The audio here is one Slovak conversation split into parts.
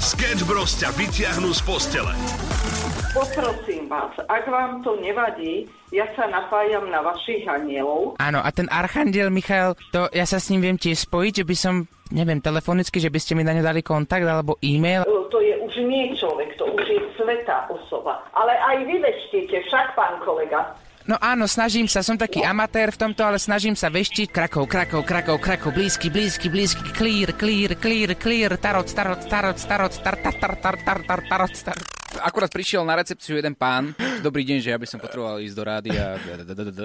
Sketch Bros ťa vytiahnu z postele. Poprosím vás, ak vám to nevadí, ja sa napájam na vašich anielov. Áno, a ten Archandiel Michal, to ja sa s ním viem tiež spojiť, že by som, neviem, telefonicky, že by ste mi na ňu dali kontakt alebo e-mail. E, To je už nie človek, to už je svetá osoba. Ale aj vy veštíte, však pán kolega. No áno, snažím sa, som taký amatér v tomto, ale snažím sa veštiť. Krakov, Krakov, Krakov, Krakov, blízky, blízky, blízky, clear, clear, clear, clear, tarot, tarot, tarot, tarot, tar, tar, tar, tar, tar, tar, tarot, tar. Akurát prišiel na recepciu jeden pán. Dobrý deň, že ja by som potreboval ísť do rádia.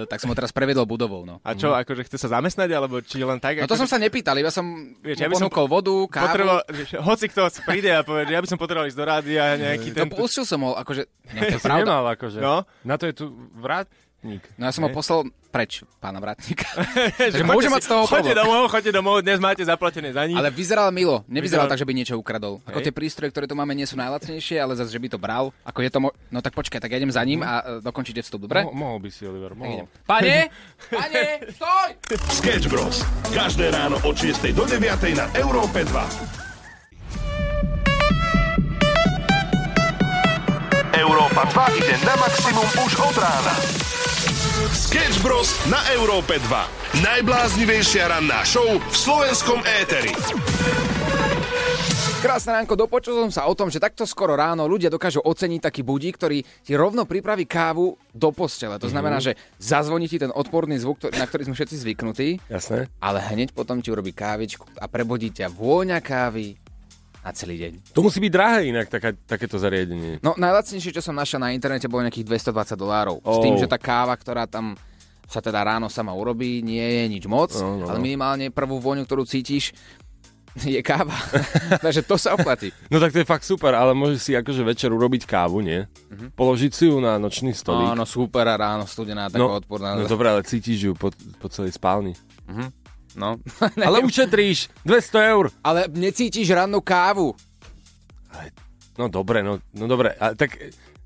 Tak som ho teraz prevedol budovou, no. A čo, akože chce sa zamestnať, alebo či len tak? No to som sa nepýtal, iba som Vieš, ja by som vodu, kávu. Hoci kto príde a povie, že ja by som potreboval ísť do rádia, nejaký No ten... pustil som ho, akože, pravda. nemal akože. No. Na to je tu vrátnik. No ja som ho poslal preč, pána Vrátnika. že môže mať z toho problém. domov, choďte domov, dnes máte zaplatené za nich. Ale vyzeral milo. Nevyzeral Vyzeral- tak, že by niečo ukradol. Ako Hej. tie prístroje, ktoré tu máme, nie sú najlacnejšie, ale zase, že by to bral. Ako je to mo- No tak počkaj, tak ja idem za ním a e, dokončíte vstup, dobre? Mo- mohol by si, Oliver, mohol. Pane! Pane! Stoj! Sketch Bros. Každé ráno od 6 do 9 na Európe 2. Európa 2 ide na maximum už od rána. Sketch Bros. na Európe 2. Najbláznivejšia ranná show v slovenskom éteri. Krásne ránko, dopočul som sa o tom, že takto skoro ráno ľudia dokážu oceniť taký budík, ktorý ti rovno pripraví kávu do postele. To znamená, že zazvoní ti ten odporný zvuk, na ktorý sme všetci zvyknutí, Jasné. ale hneď potom ti urobí kávičku a prebudí ťa vôňa kávy na celý deň. To musí byť drahé inak, taká, takéto zariadenie. No najlacnejšie, čo som našiel na internete, bolo nejakých 220 dolárov. S Oh. tým, že tá káva, ktorá tam sa teda ráno sama urobí, nie je nič moc, No, no, ale no. minimálne prvú vôňu, ktorú cítiš, je káva. Takže to sa oplatí. No tak to je fakt super, ale môžeš si akože večer urobiť kávu, nie? Položiť si ju na nočný stolík. Áno, super a ráno studená, taká no, odporná. no dobre, ale cítiš ju po, po celej spálni. No. Ale ušetríš 200 eur. ale necítiš rannú kávu. No dobre, no, no dobre. A tak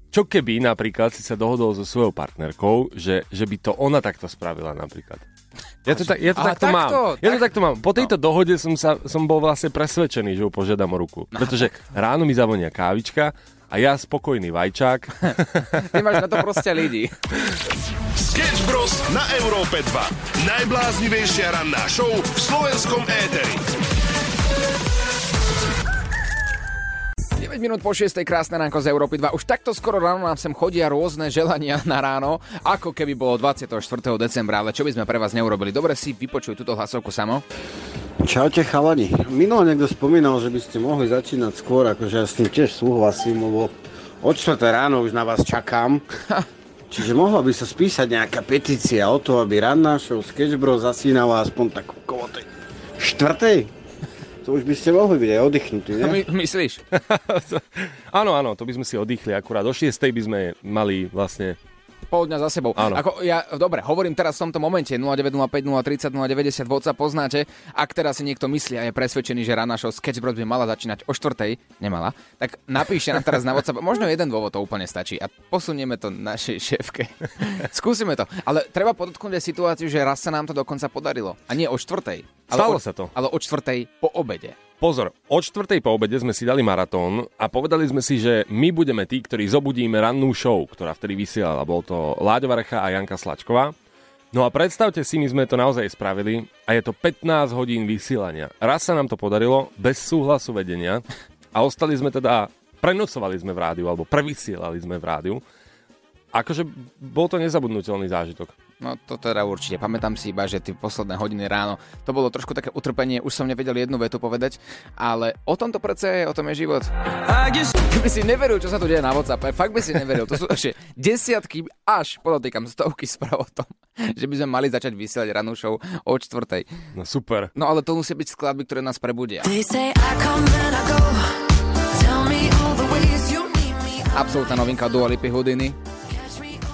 čo keby napríklad si sa dohodol so svojou partnerkou, že, že by to ona takto spravila napríklad? Ja to, tak, ja to Aha, takto mám. takto, Ja to tak- takto mám. Po tejto dohode som, sa, som bol vlastne presvedčený, že ju požiadam o ruku. Pretože ráno mi zavonia kávička a ja spokojný vajčák. Ty máš na to proste ľudí. Sketch Bros. na Európe 2. Najbláznivejšia ranná show v slovenskom éteri. 9 minút po 6. krásne ránko z Európy 2. Už takto skoro ráno nám sem chodia rôzne želania na ráno, ako keby bolo 24. decembra, ale čo by sme pre vás neurobili. Dobre si vypočuj túto hlasovku samo. Čaute chalani. Minulo niekto spomínal, že by ste mohli začínať skôr, akože ja s tým tiež súhlasím, lebo od 4 ráno už na vás čakám. Čiže mohla by sa spísať nejaká petícia o to, aby ranná show Sketch Bros zasínala aspoň tak okolo tej štvrtej to už by ste mohli byť aj oddychnutí, ne? My, myslíš? áno, áno, to by sme si oddychli akurát. Do 6. by sme mali vlastne pol dňa za sebou. Áno. Ako ja, dobre, hovorím teraz v tomto momente 0905, 030, 090 WhatsApp poznáte. Ak teraz si niekto myslí a je presvedčený, že rána show Sketchbrod by mala začínať o 4. nemala, tak napíšte nám teraz na WhatsApp. Možno jeden dôvod to úplne stačí a posunieme to našej šéfke. Skúsime to. Ale treba podotknúť aj situáciu, že raz sa nám to dokonca podarilo. A nie o 4. Stalo o, sa to. Ale o štvrtej po obede. Pozor, od 4. po obede sme si dali maratón a povedali sme si, že my budeme tí, ktorí zobudíme rannú show, ktorá vtedy vysielala. Bol to Láďo Varecha a Janka Slačková. No a predstavte si, my sme to naozaj spravili a je to 15 hodín vysielania. Raz sa nám to podarilo bez súhlasu vedenia a ostali sme teda, prenocovali sme v rádiu alebo prevysielali sme v rádiu. Akože bol to nezabudnutelný zážitok. No to teda určite. Pamätám si iba, že tie posledné hodiny ráno to bolo trošku také utrpenie, už som nevedel jednu vetu povedať, ale o tom to predsa je, o tom je život. Ty by si neveril, čo sa tu deje na WhatsApp, fakt by si neveril. To sú ešte desiatky, až podotýkam stovky správ o tom, že by sme mali začať vysielať ranú show o čtvrtej. No super. No ale to musí byť skladby, ktoré nás prebudia. Absolútna novinka Dua Lipy Houdini.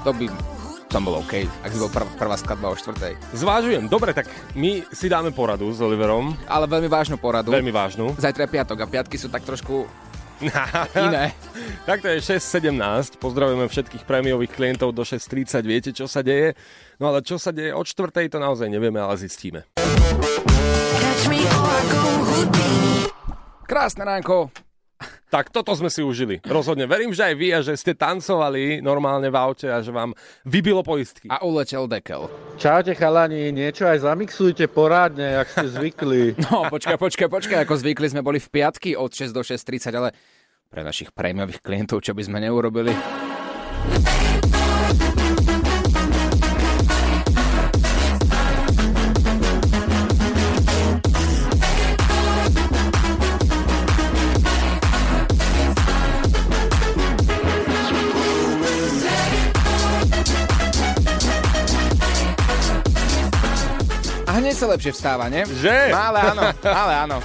To by som bol OK, ak by bol prv, prvá skladba o štvrtej. Zvážujem. Dobre, tak my si dáme poradu s Oliverom. Ale veľmi vážnu poradu. Veľmi vážnu. Zajtra je piatok a piatky sú tak trošku iné. Tak to je 6.17. Pozdravujeme všetkých prémiových klientov do 6.30. Viete, čo sa deje? No ale čo sa deje od 4. to naozaj nevieme, ale zistíme. Krásne ránko. Tak toto sme si užili. Rozhodne. Verím, že aj vy a že ste tancovali normálne v aute a že vám vybilo poistky. A uletel dekel. Čaute chalani, niečo aj zamixujte porádne, jak ste zvykli. No, počkaj, počkaj, počkaj, ako zvykli sme boli v piatky od 6 do 6.30, ale pre našich prémiových klientov, čo by sme neurobili. Sa lepšie vstáva, nie? Že? No, ale áno, ale áno.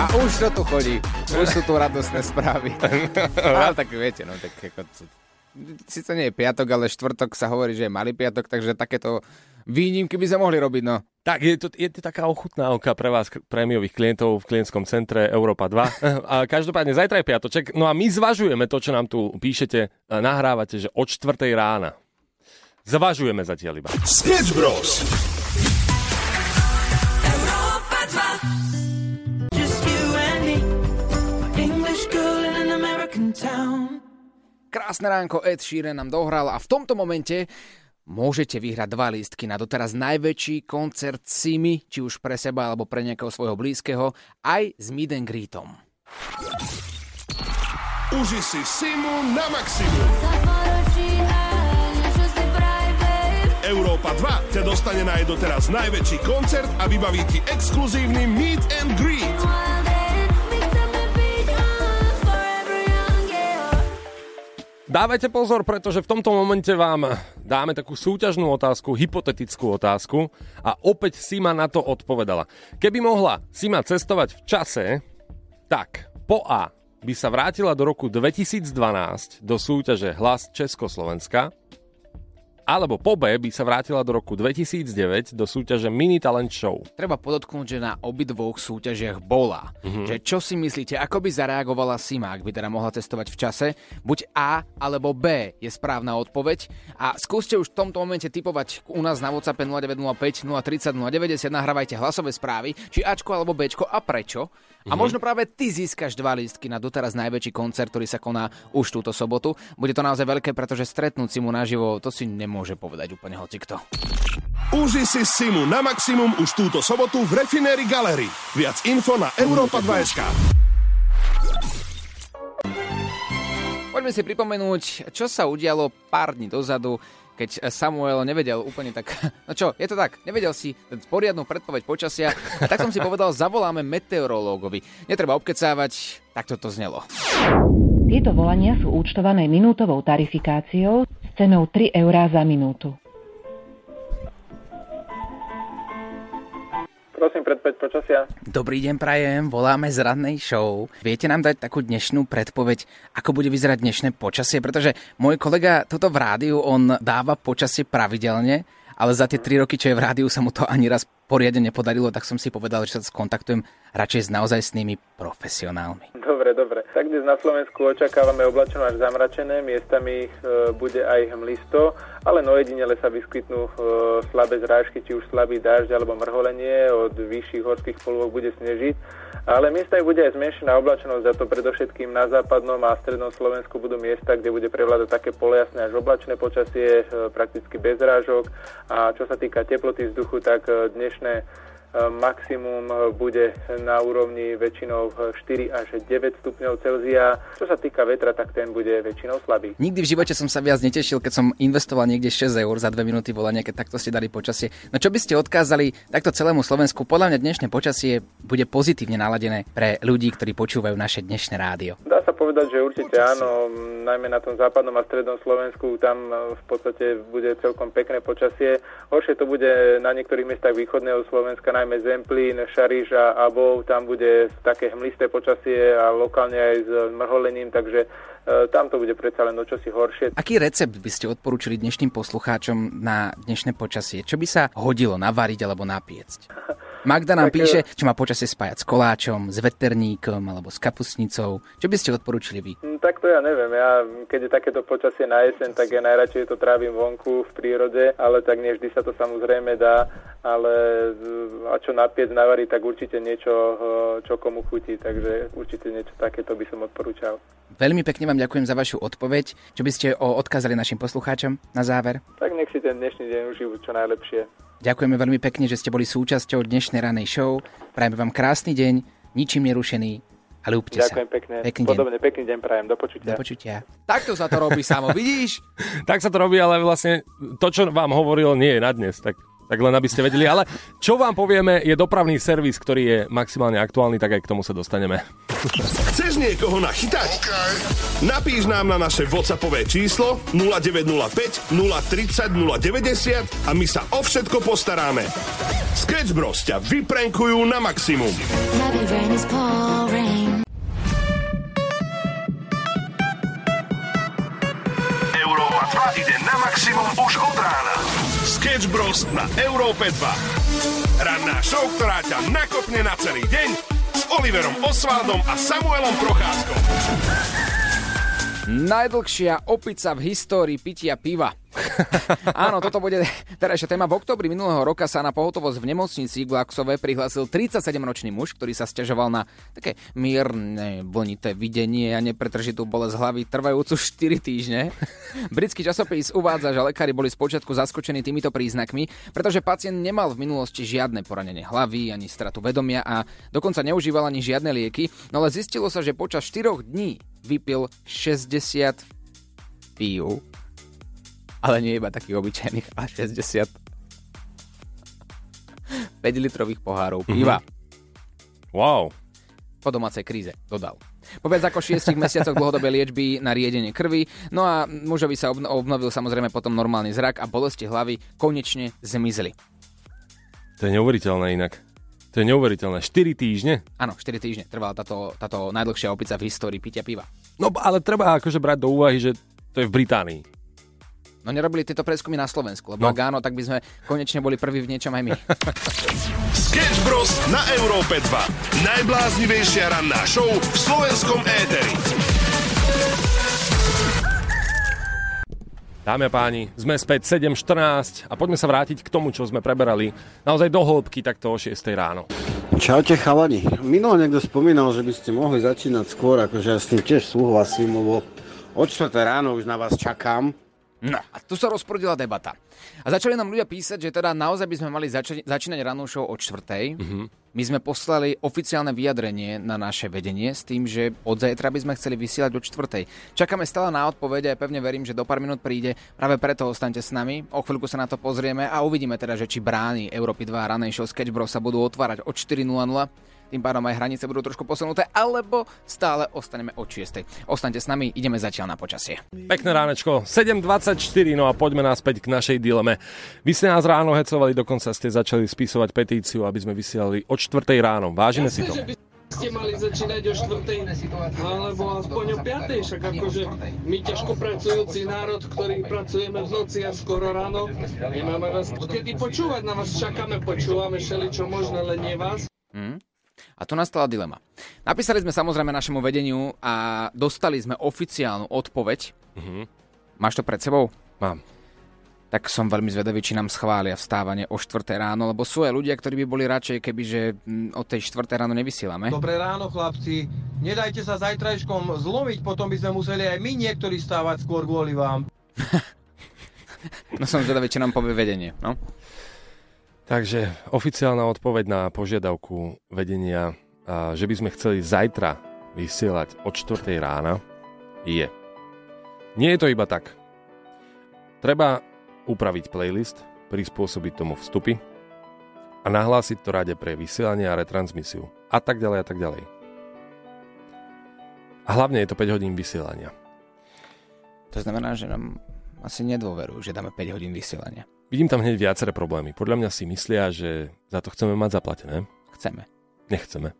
A už to tu chodí. Už sú tu radostné správy. ale tak viete, no tak ako... Sice nie je piatok, ale štvrtok sa hovorí, že je malý piatok, takže takéto výnimky by sa mohli robiť, no. Tak, je to, je to taká ochutnávka pre vás, prémiových klientov v klientskom centre Európa 2. A každopádne, zajtra je piatoček. No a my zvažujeme to, čo nám tu píšete, a nahrávate, že od 4 rána. Zvažujeme zatiaľ iba. Sketch Bros. Europa 2. Just you and me. English girl in an American town. Krásne ránko, Ed Sheeran nám dohral a v tomto momente môžete vyhrať dva lístky na doteraz najväčší koncert Simi, či už pre seba alebo pre nejakého svojho blízkeho, aj s Meet and Greetom. Uži si Simu na maximum. Európa 2 ťa dostane na jej doteraz najväčší koncert a vybaví ti exkluzívny Meet and Greet. Dávajte pozor, pretože v tomto momente vám dáme takú súťažnú otázku, hypotetickú otázku a opäť Sima na to odpovedala. Keby mohla Sima cestovať v čase, tak po A by sa vrátila do roku 2012 do súťaže Hlas Československa, alebo po B by sa vrátila do roku 2009 do súťaže Mini Talent Show. Treba podotknúť, že na obidvoch súťažiach bola. Mm-hmm. Že čo si myslíte, ako by zareagovala Sima, ak by teda mohla cestovať v čase? Buď A alebo B je správna odpoveď. A skúste už v tomto momente typovať u nás na WhatsApp 0905 030 090, nahrávajte hlasové správy, či Ačko alebo Bčko a prečo. A možno práve ty získaš dva lístky na doteraz najväčší koncert, ktorý sa koná už túto sobotu. Bude to naozaj veľké, pretože stretnúť si mu naživo, to si nemôže povedať úplne hocikto. Uži si Simu na maximum už túto sobotu v Refinéri Gallery. Viac info na Európa 2.sk. Poďme si pripomenúť, čo sa udialo pár dní dozadu, keď Samuel nevedel úplne tak... No čo, je to tak, nevedel si poriadnu predpoveď počasia, a tak som si povedal, zavoláme meteorológovi. Netreba obkecávať, takto to znelo. Tieto volania sú účtované minútovou tarifikáciou s cenou 3 eurá za minútu. Prosím, predpoveď počasia. Dobrý deň, prajem, voláme z rannej show. Viete nám dať takú dnešnú predpoveď, ako bude vyzerať dnešné počasie? Pretože môj kolega toto v rádiu, on dáva počasie pravidelne, ale za tie tri roky, čo je v rádiu, sa mu to ani raz poriadne nepodarilo, tak som si povedal, že sa skontaktujem radšej s naozajstnými profesionálmi. Dobre, dobre. Tak dnes na Slovensku očakávame oblačeno až zamračené, miestami e, bude aj hmlisto, ale no jedinele sa vyskytnú e, slabé zrážky, či už slabý dážď alebo mrholenie, od vyšších horských polôch bude snežiť, ale miesta bude aj zmenšená oblačenosť, a to predovšetkým na západnom a strednom Slovensku budú miesta, kde bude prevládať také polojasné až oblačné počasie, e, prakticky bez zrážok a čo sa týka teploty vzduchu, tak dnešné maximum bude na úrovni väčšinou 4 až 9 stupňov Celzia. Čo sa týka vetra, tak ten bude väčšinou slabý. Nikdy v živote som sa viac netešil, keď som investoval niekde 6 eur za 2 minúty volania, keď takto ste dali počasie. No čo by ste odkázali takto celému Slovensku? Podľa mňa dnešné počasie bude pozitívne naladené pre ľudí, ktorí počúvajú naše dnešné rádio. Dá sa povedať, že určite áno, najmä na tom západnom a strednom Slovensku, tam v podstate bude celkom pekné počasie. Horšie to bude na niektorých miestach východného Slovenska, najmä Zemplín, Šariš a Abov, tam bude také hmlisté počasie a lokálne aj s mrholením, takže e, tam to bude predsa len o čosi horšie. Aký recept by ste odporúčili dnešným poslucháčom na dnešné počasie? Čo by sa hodilo navariť alebo napiecť? Magda nám Tak, píše, e, či má počasie spájať s koláčom, s veterníkom alebo s kapusnicou. Čo by ste odporúčili vy? Mm, Tak to ja neviem. Ja, keď je takéto počasie na jeseň, tak ja najradšej to trávim vonku v prírode, ale tak nie vždy sa to samozrejme dá. Ale z- a čo napiec, navariť, tak určite niečo, eh, čo komu chutí. Takže určite niečo takéto by som odporúčal. Veľmi pekne vám ďakujem za vašu odpoveď. Čo by ste odkázali našim poslucháčom na záver? Tak nech si ten dnešný deň užijú čo najlepšie. Ďakujeme veľmi pekne, že ste boli súčasťou dnešnej ranej show. Prajeme vám krásny deň, ničím nerušený a ľúbte sa. Ďakujem pekne. Pekný deň. Podobne pekný deň prajem. Do počutia. Do počutia. Takto sa to robí samo, vidíš? Tak sa to robí, ale vlastne to, čo vám hovoril, nie je na dnes. Tak, tak len aby ste vedeli. Ale čo vám povieme, je dopravný servis, ktorý je maximálne aktuálny, tak aj k tomu sa dostaneme. Chceš niekoho nachytať? Napíš nám na naše WhatsAppové číslo 0905 030 090 a my sa o všetko postaráme. Sketch Bros ťa vyprenkujú na maximum. Európa 2 ide na maximum už od rána. Sketch Bros na Európe 2. Ranná show, ktorá ťa nakopne na celý deň s Oliverom Osvaldom a Samuelom Procházkom. Najdlhšia opica v histórii pitia piva. Áno, toto bude terajšia téma. V oktobri minulého roka sa na pohotovosť v nemocnici Glaxove prihlásil 37-ročný muž, ktorý sa stiažoval na také mierne vlnité videnie a nepretržitú bolesť hlavy trvajúcu 4 týždne. Britský časopis uvádza, že lekári boli spočiatku zaskočení týmito príznakmi, pretože pacient nemal v minulosti žiadne poranenie hlavy ani stratu vedomia a dokonca neužíval ani žiadne lieky, no ale zistilo sa, že počas 4 dní vypil 60 pív ale nie iba takých obyčajných, ale 60 5 litrových pohárov piva. Wow. Po domácej kríze, dodal. Po viac ako 6 mesiacoch dlhodobej liečby na riedenie krvi, no a mužovi sa obno- obnovil samozrejme potom normálny zrak a bolesti hlavy konečne zmizli. To je neuveriteľné inak. To je neuveriteľné. 4 týždne? Áno, 4 týždne trvala táto, táto najdlhšia opica v histórii pitia piva. No ale treba akože brať do úvahy, že to je v Británii. No nerobili tieto preskumy na Slovensku, lebo No. ak áno, tak by sme konečne boli prví v niečom aj my. Sketch Bros na Európe 2. Najbláznivejšia ranná show v slovenskom éteri. Dámy a páni, sme späť 7.14 a poďme sa vrátiť k tomu, čo sme preberali naozaj do hĺbky takto o 6 ráno. Čaute chalani. Minul niekto spomínal, že by ste mohli začínať skôr, akože ja s tým tiež súhlasím, lebo od 4 ráno už na vás čakám. No a tu sa rozprudila debata. A začali nám ľudia písať, že teda naozaj by sme mali začať, začínať rannú show od čtvrtej. Mm-hmm. My sme poslali oficiálne vyjadrenie na naše vedenie s tým, že od zajtra by sme chceli vysielať od čtvrtej. Čakáme stále na odpovede a pevne verím, že do pár minút príde. Práve preto ostaňte s nami. O chvíľku sa na to pozrieme a uvidíme teda, že či brány Európy 2 a ranej show Sketch Bros sa budú otvárať od 4.00 tým pádom aj hranice budú trošku posunuté, alebo stále ostaneme od 6. Ostaňte s nami, ideme zatiaľ na počasie. Pekné ránečko, 7.24, no a poďme naspäť k našej dileme. Vy ste nás ráno hecovali, dokonca ste začali spisovať petíciu, aby sme vysielali od 4 ráno. Vážime si to. ste mali začínať o 4. alebo aspoň o 5. však akože my ťažko pracujúci národ, ktorý pracujeme v noci a skoro ráno, nemáme vás kedy počúvať, na vás čakáme, počúvame všeli čo možné, len nie vás. Hmm? A tu nastala dilema. Napísali sme samozrejme našemu vedeniu a dostali sme oficiálnu odpoveď. Mhm. Máš to pred sebou? Mám. Tak som veľmi zvedavý, či nám schvália vstávanie o 4 ráno, lebo sú aj ľudia, ktorí by boli radšej, kebyže mm, o tej 4 ráno nevysielame. Dobré ráno, chlapci. Nedajte sa zajtrajškom zlomiť, potom by sme museli aj my niektorí stávať skôr kvôli vám. No som zvedavý, či nám povie vedenie. No? Takže oficiálna odpoveď na požiadavku vedenia, že by sme chceli zajtra vysielať od 4 rána, je. Nie je to iba tak. Treba upraviť playlist, prispôsobiť tomu vstupy a nahlásiť to rade pre vysielanie a retransmisiu. A tak ďalej a tak ďalej. A hlavne je to 5 hodín vysielania. To znamená, že nám asi nedôverujú, že dáme 5 hodín vysielania. Vidím tam hneď viaceré problémy. Podľa mňa si myslia, že za to chceme mať zaplatené. Chceme. Nechceme.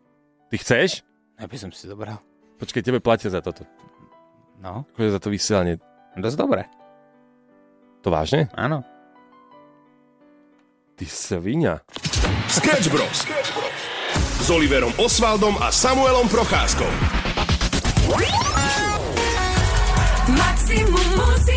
Ty chceš? Ja by som si zobral. Počkej, tebe platia za toto. No. Akože za to vysielanie. Dosť dobre. To vážne? Áno. Ty svinia. Sketch Bros. S Oliverom Osvaldom a Samuelom Procházkou. Maximum muziky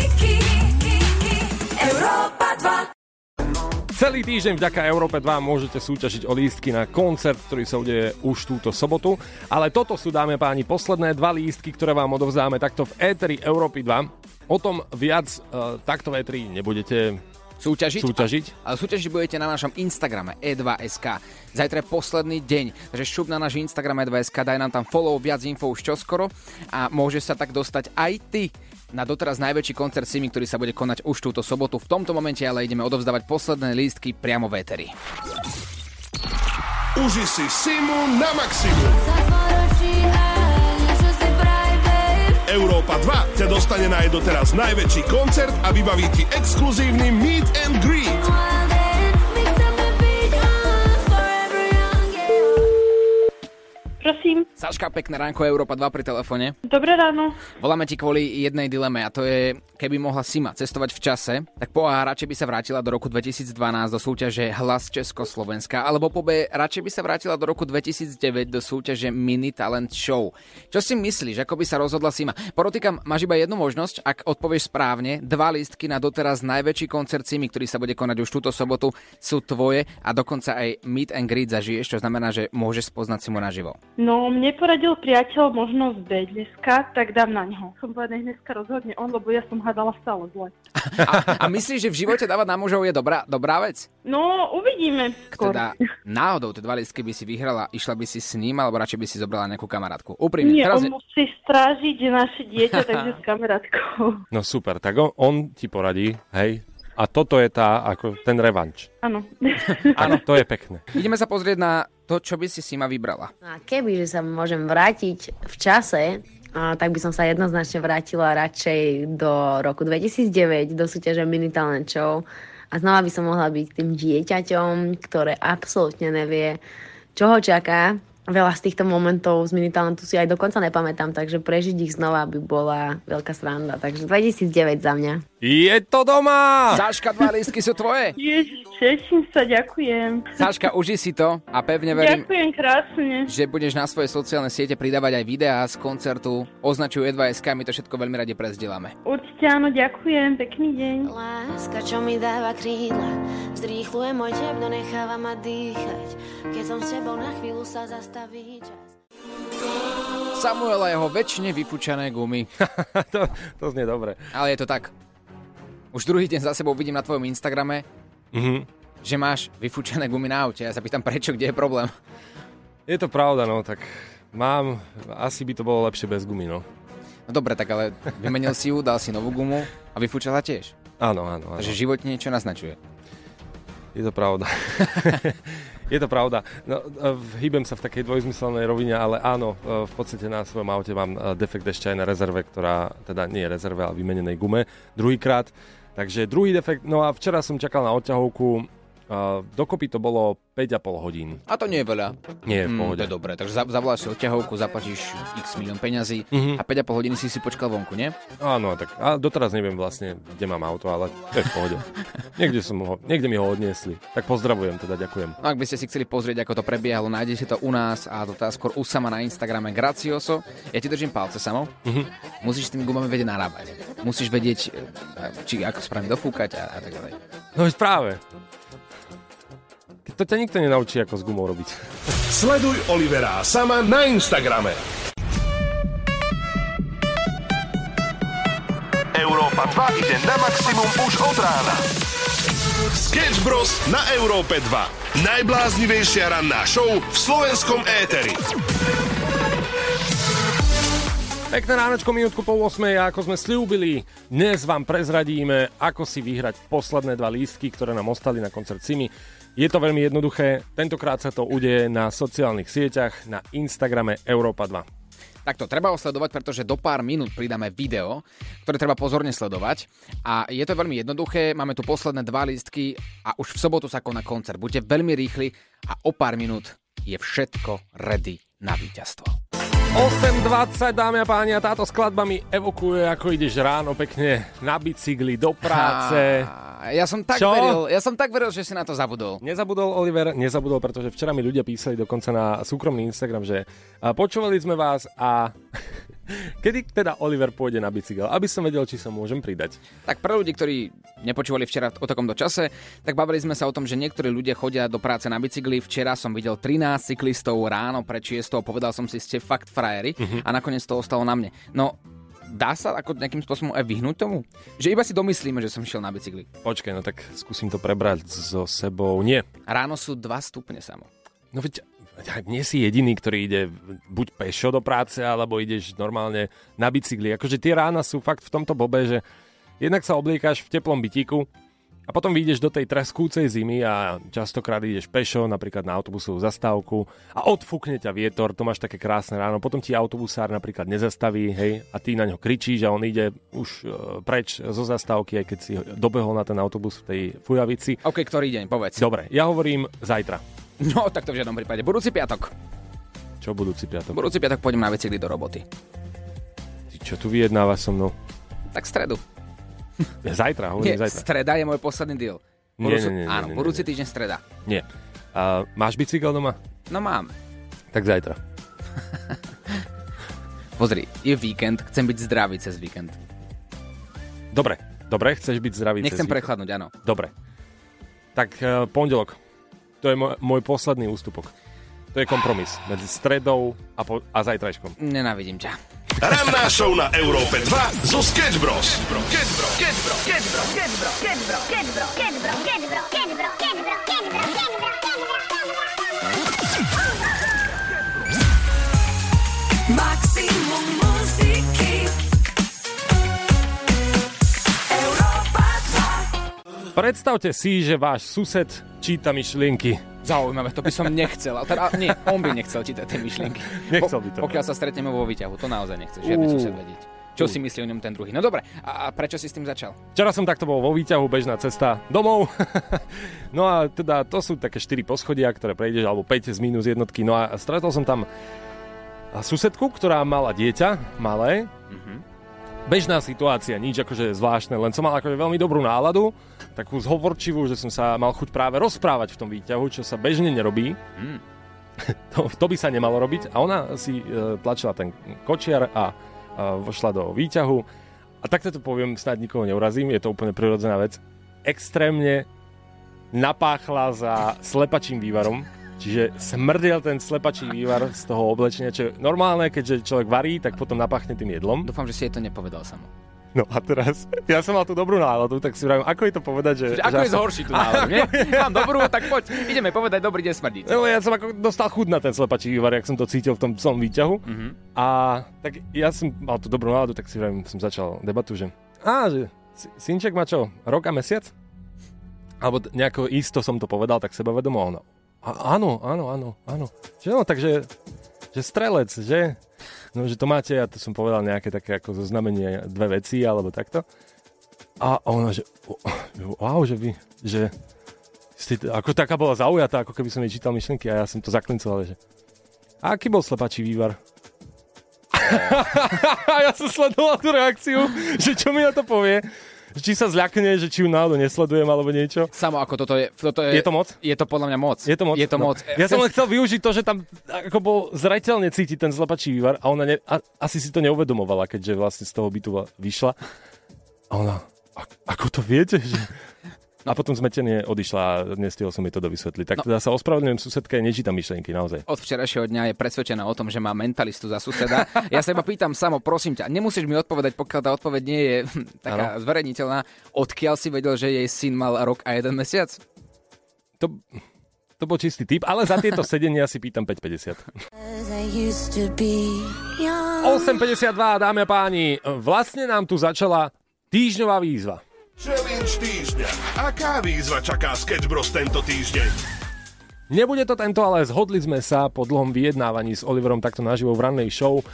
Európa 2 Celý týždeň vďaka Európe 2 môžete súťažiť o lístky na koncert, ktorý sa udeje už túto sobotu. Ale toto sú, dáme páni, posledné dva lístky, ktoré vám odovzdáme takto v éteri Európy 2. O tom viac uh, takto v éteri nebudete súťažiť. súťažiť. Ale súťažiť budete na našom Instagrame e2sk. Zajtra je posledný deň, takže šup na náš Instagram e2sk, daj nám tam follow, viac info už čoskoro a môže sa tak dostať aj ty na doteraz najväčší koncert Simi, ktorý sa bude konať už túto sobotu. V tomto momente ale ideme odovzdávať posledné lístky priamo v éteri. Uži si Simu na maximum. Európa 2 ťa dostane na jej doteraz najväčší koncert a vybaví ti exkluzívny meet and greet. Saška, pekné ránko, Európa 2 pri telefóne. Dobré ráno. Voláme ti kvôli jednej dileme a to je, keby mohla Sima cestovať v čase, tak po A radšej by sa vrátila do roku 2012 do súťaže Hlas Československa, alebo po B radšej by sa vrátila do roku 2009 do súťaže Mini Talent Show. Čo si myslíš, ako by sa rozhodla Sima? Porotýkam, máš iba jednu možnosť, ak odpovieš správne, dva lístky na doteraz najväčší koncert Simi, ktorý sa bude konať už túto sobotu, sú tvoje a dokonca aj meet and greet zažiješ, čo znamená, že môžeš spoznať Simu naživo. No, mne poradil priateľ možnosť B dneska, tak dám na ňo. Som povedal, nech dneska rozhodne on, lebo ja som hádala stále zle. A myslíš, že v živote dávať na mužov je dobrá, dobrá vec? No, uvidíme. Skôr. Teda náhodou tie dva lístky by si vyhrala, išla by si s ním, alebo radšej by si zobrala nejakú kamarátku. Úprimne. Nie, teraz on musí strážiť naše dieťa, takže s kamarátkou. No super, tak on, on ti poradí, hej, a toto je tá, ako ten revanč. Áno. Áno, to je pekné. Ideme sa pozrieť na to, čo by si Sima vybrala. A keby, že sa môžem vrátiť v čase, a tak by som sa jednoznačne vrátila radšej do roku 2009, do súťaže Mini Talent Show a znova by som mohla byť tým dieťaťom, ktoré absolútne nevie, čo ho čaká. Veľa z týchto momentov z Mini Talentu si aj dokonca nepamätám, takže prežiť ich znova by bola veľká sranda. Takže 2009 za mňa. Je to doma! Saška, dva lístky sú tvoje. Ježiš, teším sa, ďakujem. Saška, uži si to a pevne verím, Ďakujem krásne. že budeš na svoje sociálne siete pridávať aj videá z koncertu. Označujú E2SK, my to všetko veľmi radi prezdielame. Určite áno, ďakujem, pekný deň. Láska, čo mi dáva krídla, zrýchluje môj tep, no necháva ma dýchať. Keď som s tebou na chvíľu sa zastaví čas. Samuel a jeho väčšine vyfúčané gumy. to, to znie dobre. Ale je to tak. Už druhý deň za sebou vidím na tvojom Instagrame, Mhm. že máš vyfúčané gumy na aute. Ja sa pýtam, prečo, kde je problém? Je to pravda, no, tak mám, asi by to bolo lepšie bez gumy, no. No dobre, tak ale vymenil si ju, dal si novú gumu a vyfúčala tiež. Áno, áno, áno. Takže život niečo naznačuje. Je to pravda. je to pravda. No, e, hýbem sa v takej dvojzmyselnej rovine, ale áno, e, v podstate na svojom aute mám e, defekt ešte aj na rezerve, ktorá, teda nie rezerve, ale vymenenej gume, druhýkrát. Takže druhý defekt, no a včera som čakal na odťahovku, uh, dokopy to bolo 5,5 hodín. A to nie je veľa. Nie je v Mm, pohode. to je dobré, takže za- zavoláš si odťahovku, zaplatíš x milión peňazí Mhm. a 5,5 hodiny si si počkal vonku, nie? Áno, tak a doteraz neviem vlastne, kde mám auto, ale to je v pohode. Niekde, som ho, niekde mi ho odniesli. Tak pozdravujem, teda ďakujem. No ak by ste si chceli pozrieť, ako to prebiehalo, nájdete to u nás a to teda skôr u sama na Instagrame Gracioso. Ja ti držím palce samo. Mhm. Musíš s tými gumami vedieť narábať. Musíš vedieť, e, či ako správne dofúkať a, a tak ďalej. No práve. To ťa nikto nenaučí, ako s gumou robiť. Sleduj Olivera sama na Instagrame. Európa 2 ide na maximum už od rána. Sketch Bros. na Európe 2. Najbláznivejšia ranná show v slovenskom éteri. Pekné ránočko, minútku po 8, a ako sme slúbili, dnes vám prezradíme, ako si vyhrať posledné dva lístky, ktoré nám ostali na koncert Simi. Je to veľmi jednoduché, tentokrát sa to udeje na sociálnych sieťach, na Instagrame Európa 2. Takto, treba ho sledovať, pretože do pár minút pridáme video, ktoré treba pozorne sledovať. A je to veľmi jednoduché, máme tu posledné dva lístky a už v sobotu sa koná koncert. Buďte veľmi rýchli a o pár minút je všetko ready na víťazstvo. 8.20, dámy a páni, a táto skladba mi evokuje, ako ideš ráno pekne na bicykli do práce. A ja som tak Čo? veril, ja som tak veril, že si na to zabudol. Nezabudol Oliver, nezabudol, pretože včera mi ľudia písali dokonca na súkromný Instagram, že počúvali sme vás a kedy teda Oliver pôjde na bicykel, aby som vedel, či sa môžem pridať. Tak pre ľudí, ktorí nepočúvali včera o takomto čase, tak bavili sme sa o tom, že niektorí ľudia chodia do práce na bicykli. Včera som videl 13 cyklistov ráno pred 6, povedal som si, ste fakt frajeri Mhm. a nakoniec to ostalo na mne. No, dá sa ako nejakým spôsobom aj vyhnúť tomu? Že iba si domyslíme, že som šiel na bicykli. Počkaj, no tak skúsim to prebrať so sebou. Nie. Ráno sú 2 stupne samo. No veď nie si jediný, ktorý ide buď pešo do práce, alebo ideš normálne na bicykli. Akože tie rána sú fakt v tomto bobe, že jednak sa obliekaš v teplom bytíku a potom vyjdeš do tej treskúcej zimy a častokrát ideš pešo, napríklad na autobusovú zastávku a odfúkne ťa vietor, to máš také krásne ráno. Potom ti autobusár napríklad nezastaví, hej, a ty na ňo kričíš a on ide už e, preč zo zastávky, aj keď si dobehol na ten autobus v tej fujavici. OK, ktorý deň, povedz. Dobre, ja hovorím zajtra. No, tak to v žiadnom prípade. Budúci piatok. Čo budúci piatok? Budúci piatok pôjdem na bicykli do roboty. Ty čo tu vyjednávaš so mnou? Tak stredu. Zajtra, Nie, hovorím zajtra. streda je môj posledný deal. Nie, Budúci- nie, nie, nie, Áno, nie, budúci nie. týždeň streda. Nie. A máš bicykel doma? No mám. Tak zajtra. Pozri, je víkend, chcem byť zdravý cez víkend. Dobre, dobre, chceš byť zdravý Nechcem cez víkend? prechladnúť, áno. Dobre. Tak uh, pondelok. To je môj, môj posledný ústupok. To je kompromis medzi stredou a, po, a zajtrajškom. Nenávidím ťa. Ranná show na Európe 2 zo Sketch Bros. Sketch Bros. Sketch Bro, Sketch Bro, Sketch Bro, Sketch Bro, Sketch Bro, Sketch Bro, Sketch Bro, Predstavte si, že váš sused číta myšlienky. Zaujímavé, to by som nechcel. Teda, nie, on by nechcel čítať tie myšlienky. Nechcel by to. Pokiaľ sa stretneme vo výťahu, to naozaj nechce žiadny Ú. sused vedieť. Čo si myslí o ňom ten druhý? No dobre, a, prečo si s tým začal? Včera som takto bol vo výťahu, bežná cesta domov. no a teda to sú také 4 poschodia, ktoré prejdeš, alebo 5 z minus jednotky. No a stretol som tam susedku, ktorá mala dieťa, malé. Bežná situácia, nič akože zvláštne, len som mal akože veľmi dobrú náladu, takú zhovorčivú, že som sa mal chuť práve rozprávať v tom výťahu, čo sa bežne nerobí. Mm. To, to by sa nemalo robiť. A ona si e, tlačila ten kočiar a e, vošla do výťahu. A takto to poviem, snad nikoho neurazím, je to úplne prirodzená vec. Extrémne napáchla za slepačím vývarom. Čiže smrdel ten slepačí vývar z toho oblečenia, čo je normálne, keďže človek varí, tak potom napáchne tým jedlom. Dúfam, že si jej to nepovedal samo. No a teraz, ja som mal tú dobrú náladu, tak si vravím, ako je to povedať, že... Že ako že je zhorší tú náladu, nie? Mám dobrú, tak poď, ideme povedať dobrý deň smrdiť. No, ja som ako dostal chud na ten slepačí vývar, jak som to cítil v tom celom výťahu. Mhm. A tak ja som mal tú dobrú náladu, tak si vravím, som začal debatu, že á, že sy- synček má čo, rok a mesiac? Alebo nejako isto som to povedal, tak sebavedomo a ona. A, áno, áno, áno, áno. Že no, takže, že strelec, že? No, že to máte, ja to som povedal nejaké také ako zoznamenie dve veci, alebo takto. A ona, že wow, že vy, že ste, ako taká bola zaujatá, ako keby som jej čítal myšlenky a ja som to zaklincoval, že a aký bol slepačí vývar? a ja som sledoval tú reakciu, že čo mi na to povie. Či sa zľakne, že či ju náhodou nesledujem alebo niečo. Samo ako toto je, toto je... Je to moc? Je to podľa mňa moc. Je to moc? Je to No. moc. Ja som len chcel využiť to, že tam ako bol zreteľne cítiť ten slepačí vývar a ona ne, a, asi si to neuvedomovala, keďže vlastne z toho bytu vyšla. A ona, a, ako to viete? Že... A potom zmetenie odišla a nestihol som jej to dovysvetliť. Tak No. teda sa ospravedlňujem susedke, nečítam myšlienky, naozaj. Od včerajšieho dňa je presvedčená o tom, že má mentalistu za suseda. Ja sa iba pýtam samo, prosím ťa, nemusíš mi odpovedať, pokiaľ tá odpoveď nie je taká Áno. zverejniteľná. Odkiaľ si vedel, že jej syn mal rok a jeden mesiac? To, to bol čistý typ, ale za tieto sedenia si pýtam 5,50. As I used to be young 8,52, dámy a páni, vlastne nám tu začala týždňová výzva. Challenge týždňa. Aká výzva čaká Sketch Bros tento týždeň? Nebude to tento, ale zhodli sme sa po dlhom vyjednávaní s Oliverom takto naživo v rannej show,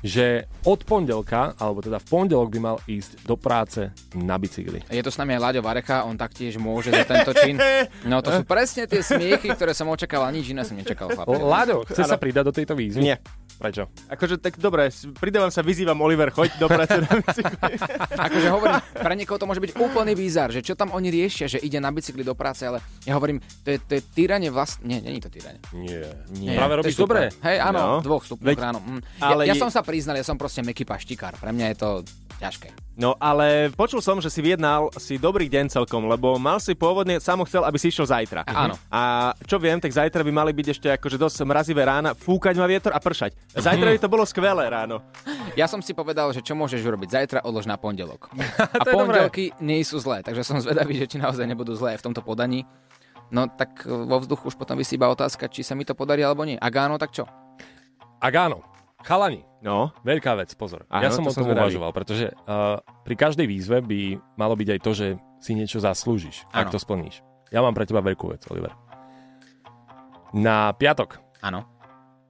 že od pondelka, alebo teda v pondelok by mal ísť do práce na bicykli. Je to s nami aj Láďo Varecha, on taktiež môže za tento čin. No to sú presne tie smiechy, ktoré som očakával, nič iné som nečakal, chlapi. Láďo, chce sa pridať do tejto výzvy? Nie. Prečo? Akože tak dobre, pridávam sa, vyzývam Oliver, choď do práce na bicykli. Akože hovorím, pre niekoho to môže byť úplný bizar, že čo tam oni riešia, že ide na bicykli do práce, ale ja hovorím, to je, to je týranie vlast... Nie, není to týranie. Nie. Nie, Práve to robíš dobre. Hej, áno, No. dvoch stupňov Veď- ráno. Mm. ale ja, ja je- som sa priznal, ja som proste meký paštikár. Pre mňa je to ťažké. No ale počul som, že si vyjednal si dobrý deň celkom, lebo mal si pôvodne, samo chcel, aby si išiel zajtra. Áno. A čo viem, tak zajtra by mali byť ešte akože dosť mrazivé rána, fúkať má vietor a pršať. Zajtra by to bolo skvelé ráno. Ja som si povedal, že čo môžeš urobiť zajtra, odlož na pondelok. A dobré. pondelky nie sú zlé, takže som zvedavý, že či naozaj nebudú zlé v tomto podaní. No tak e, vo vzduchu už potom vysí iba otázka, či sa mi to podarí alebo nie. Ak áno, tak čo? Ak áno, chalani, No, veľká vec, pozor. Áno, ja som to o tom uvažoval, pretože uh, pri každej výzve by malo byť aj to, že si niečo zaslúžiš, Áno. ak to splníš. Ja mám pre teba veľkú vec, Oliver. Na piatok, Áno.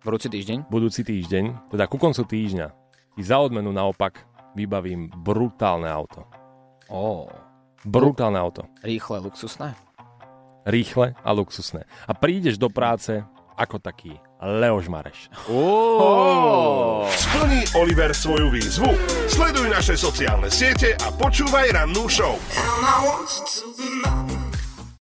Budúci týždeň? budúci týždeň, teda ku koncu týždňa, ti za odmenu naopak vybavím brutálne auto. Ó, Brutálne auto. rýchle, luxusné. Rýchle a luxusné. A prídeš do práce ako taký Leoš Mareš. Splní Oliver svoju výzvu? Sleduj naše sociálne siete a počúvaj rannú show.